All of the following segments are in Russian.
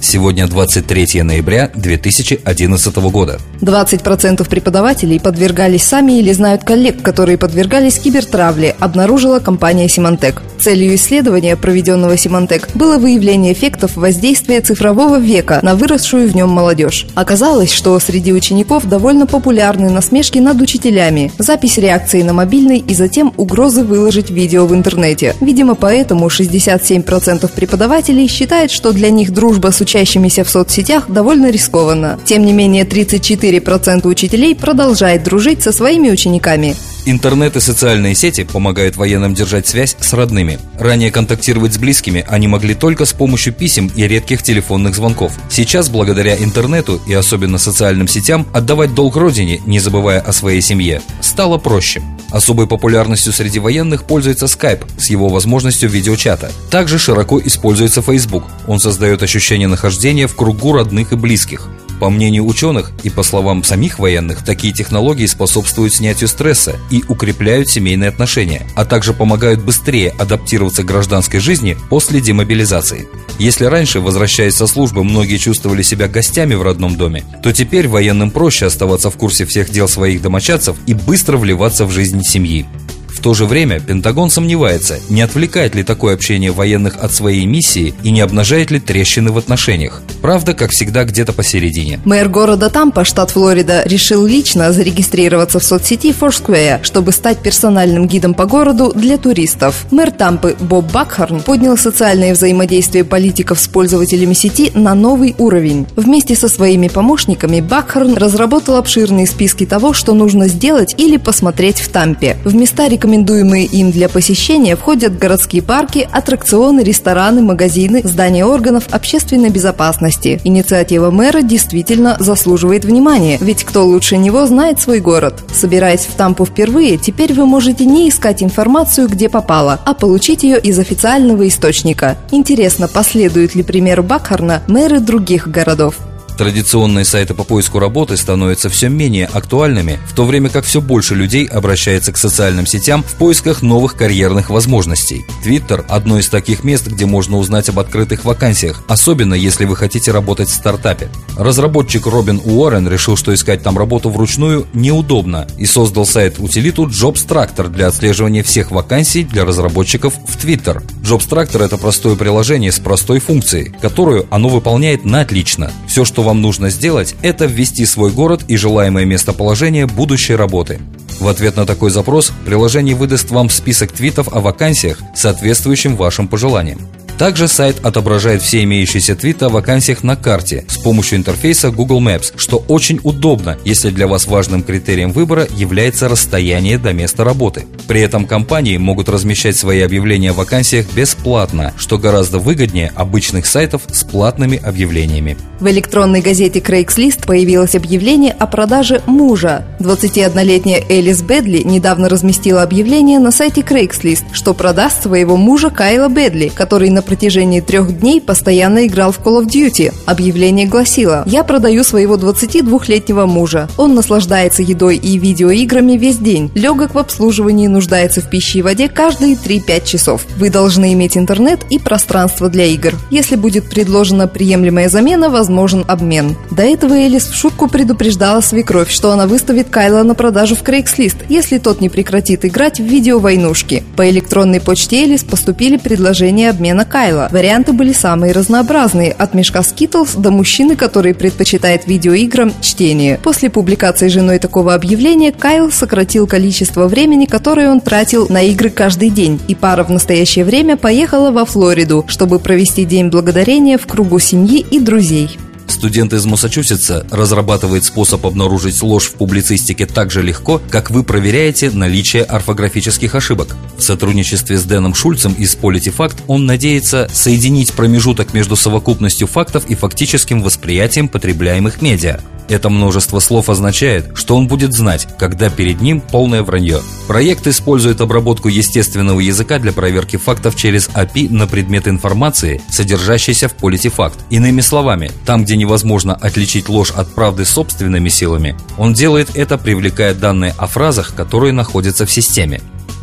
Сегодня 23 ноября 2011 года. 20% преподавателей подвергались сами или знают коллег, которые подвергались кибертравле, обнаружила компания Symantec. Целью исследования, проведенного Symantec, было выявление эффектов воздействия цифрового века на выросшую в нем молодежь. Оказалось, что среди учеников довольно популярны насмешки над учителями, запись реакции на мобильный и затем угрозы выложить видео в интернете. Видимо, поэтому 67% преподавателей считают, что для них дружба с учащимися в соцсетях довольно рискованна. Тем не менее, 34% учителей продолжает дружить со своими учениками. Интернет и социальные сети помогают военным держать связь с родными. Ранее контактировать с близкими они могли только с помощью писем и редких телефонных звонков. Сейчас, благодаря интернету и особенно социальным сетям, отдавать долг родине, не забывая о своей семье, стало проще. Особой популярностью среди военных пользуется Skype с его возможностью видеочата. Также широко используется Facebook. Он создает ощущение нахождения в кругу родных и близких. По мнению ученых и по словам самих военных, такие технологии способствуют снятию стресса и укрепляют семейные отношения, а также помогают быстрее адаптироваться к гражданской жизни после демобилизации. Если раньше, возвращаясь со службы, многие чувствовали себя гостями в родном доме, то теперь военным проще оставаться в курсе всех дел своих домочадцев и быстро вливаться в жизнь семьи. В то же время Пентагон сомневается, не отвлекает ли такое общение военных от своей миссии и не обнажает ли трещины в отношениях. Правда, как всегда, где-то посередине. Мэр города Тампа, штат Флорида, решил лично зарегистрироваться в соцсети Foursquare, чтобы стать персональным гидом по городу для туристов. Мэр Тампы Боб Бакхарн поднял социальное взаимодействие политиков с пользователями сети на новый уровень. Вместе со своими помощниками Бакхарн разработал обширные списки того, что нужно сделать или посмотреть в Тампе. В места рекомендуемые им для посещения входят городские парки, аттракционы, рестораны, магазины, здания органов общественной безопасности. Инициатива мэра действительно заслуживает внимания, ведь кто лучше него знает свой город. Собираясь в Тампу впервые, теперь вы можете не искать информацию, где попало, а получить ее из официального источника. Интересно, последуют ли примеру Бакхарна мэры других городов? Традиционные сайты по поиску работы становятся все менее актуальными, в то время как все больше людей обращается к социальным сетям в поисках новых карьерных возможностей. Твиттер – одно из таких мест, где можно узнать об открытых вакансиях, особенно если вы хотите работать в стартапе. Разработчик Робин Уоррен решил, что искать там работу вручную неудобно и создал сайт-утилиту JobStractor для отслеживания всех вакансий для разработчиков в Twitter. JobStractor – это простое приложение с простой функцией, которую оно выполняет на отлично. Все, что вам нужно сделать, это ввести свой город и желаемое местоположение будущей работы. В ответ на такой запрос приложение выдаст вам список твитов о вакансиях, соответствующим вашим пожеланиям. Также сайт отображает все имеющиеся твиты о вакансиях на карте с помощью интерфейса Google Maps, что очень удобно, если для вас важным критерием выбора является расстояние до места работы. При этом компании могут размещать свои объявления о вакансиях бесплатно, что гораздо выгоднее обычных сайтов с платными объявлениями. В электронной газете Craigslist появилось объявление о продаже мужа. 21-летняя Элис Бедли недавно разместила объявление на сайте Craigslist, что продаст своего мужа Кайла Бедли, который на протяжении трех дней постоянно играл в Call of Duty. Объявление гласило «Я продаю своего 22-летнего мужа. Он наслаждается едой и видеоиграми весь день. Легок в обслуживании, нуждается в пище и воде каждые 3-5 часов. Вы должны иметь интернет и пространство для игр. Если будет предложена приемлемая замена, возможен обмен». До этого Элис в шутку предупреждала свекровь, что она выставит Кайла на продажу в Craigslist, если тот не прекратит играть в видеовойнушки. По электронной почте Элис поступили предложения обмена Кайла. Варианты были самые разнообразные, от мешка Skittles до мужчины, который предпочитает видеоиграм чтение. После публикации женой такого объявления Кайл сократил количество времени, которое он тратил на игры каждый день, и пара в настоящее время поехала во Флориду, чтобы провести День Благодарения в кругу семьи и друзей. Студент из Массачусетса разрабатывает способ обнаружить ложь в публицистике так же легко, как вы проверяете наличие орфографических ошибок. В сотрудничестве с Дэном Шульцем из Politifact он надеется соединить промежуток между совокупностью фактов и фактическим восприятием потребляемых медиа. Это множество слов означает, что он будет знать, когда перед ним полное вранье. Проект использует обработку естественного языка для проверки фактов через API на предмет информации, содержащейся в политифакт. Иными словами, там, где невозможно отличить ложь от правды собственными силами, он делает это, привлекая данные о фразах, которые находятся в системе.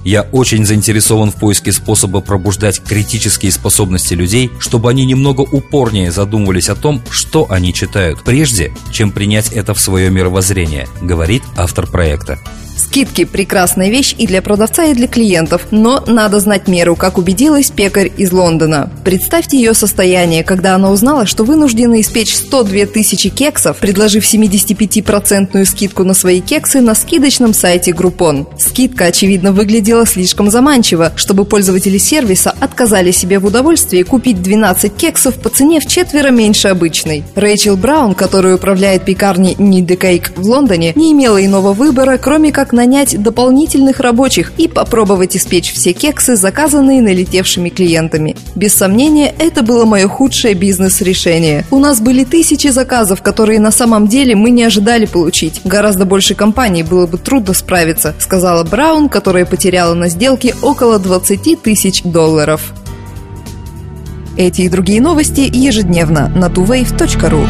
Я очень заинтересован в поиске способа пробуждать критические способности людей, чтобы они немного упорнее задумывались о том, что они читают, прежде чем принять это в свое мировоззрение, говорит автор проекта. Скидки – прекрасная вещь и для продавца, и для клиентов, но надо знать меру, как убедилась пекарь из Лондона. Представьте ее состояние, когда она узнала, что вынуждена испечь 102 тысячи кексов, предложив 75% скидку на свои кексы на скидочном сайте Groupon. Скидка, очевидно, выглядела слишком заманчиво, чтобы пользователи сервиса отказали себе в удовольствии купить 12 кексов по цене в четверо меньше обычной. Рэйчел Браун, которая управляет пекарней Need the Cake в Лондоне, не имела иного выбора, кроме как нанять дополнительных рабочих и попробовать испечь все кексы, заказанные налетевшими клиентами. Без сомнения, это было мое худшее бизнес-решение. У нас были тысячи заказов, которые на самом деле мы не ожидали получить. Гораздо больше компаний было бы трудно справиться, сказала Браун, которая потеряла на сделке около 20 тысяч долларов. Эти и другие новости ежедневно на tuwave.ru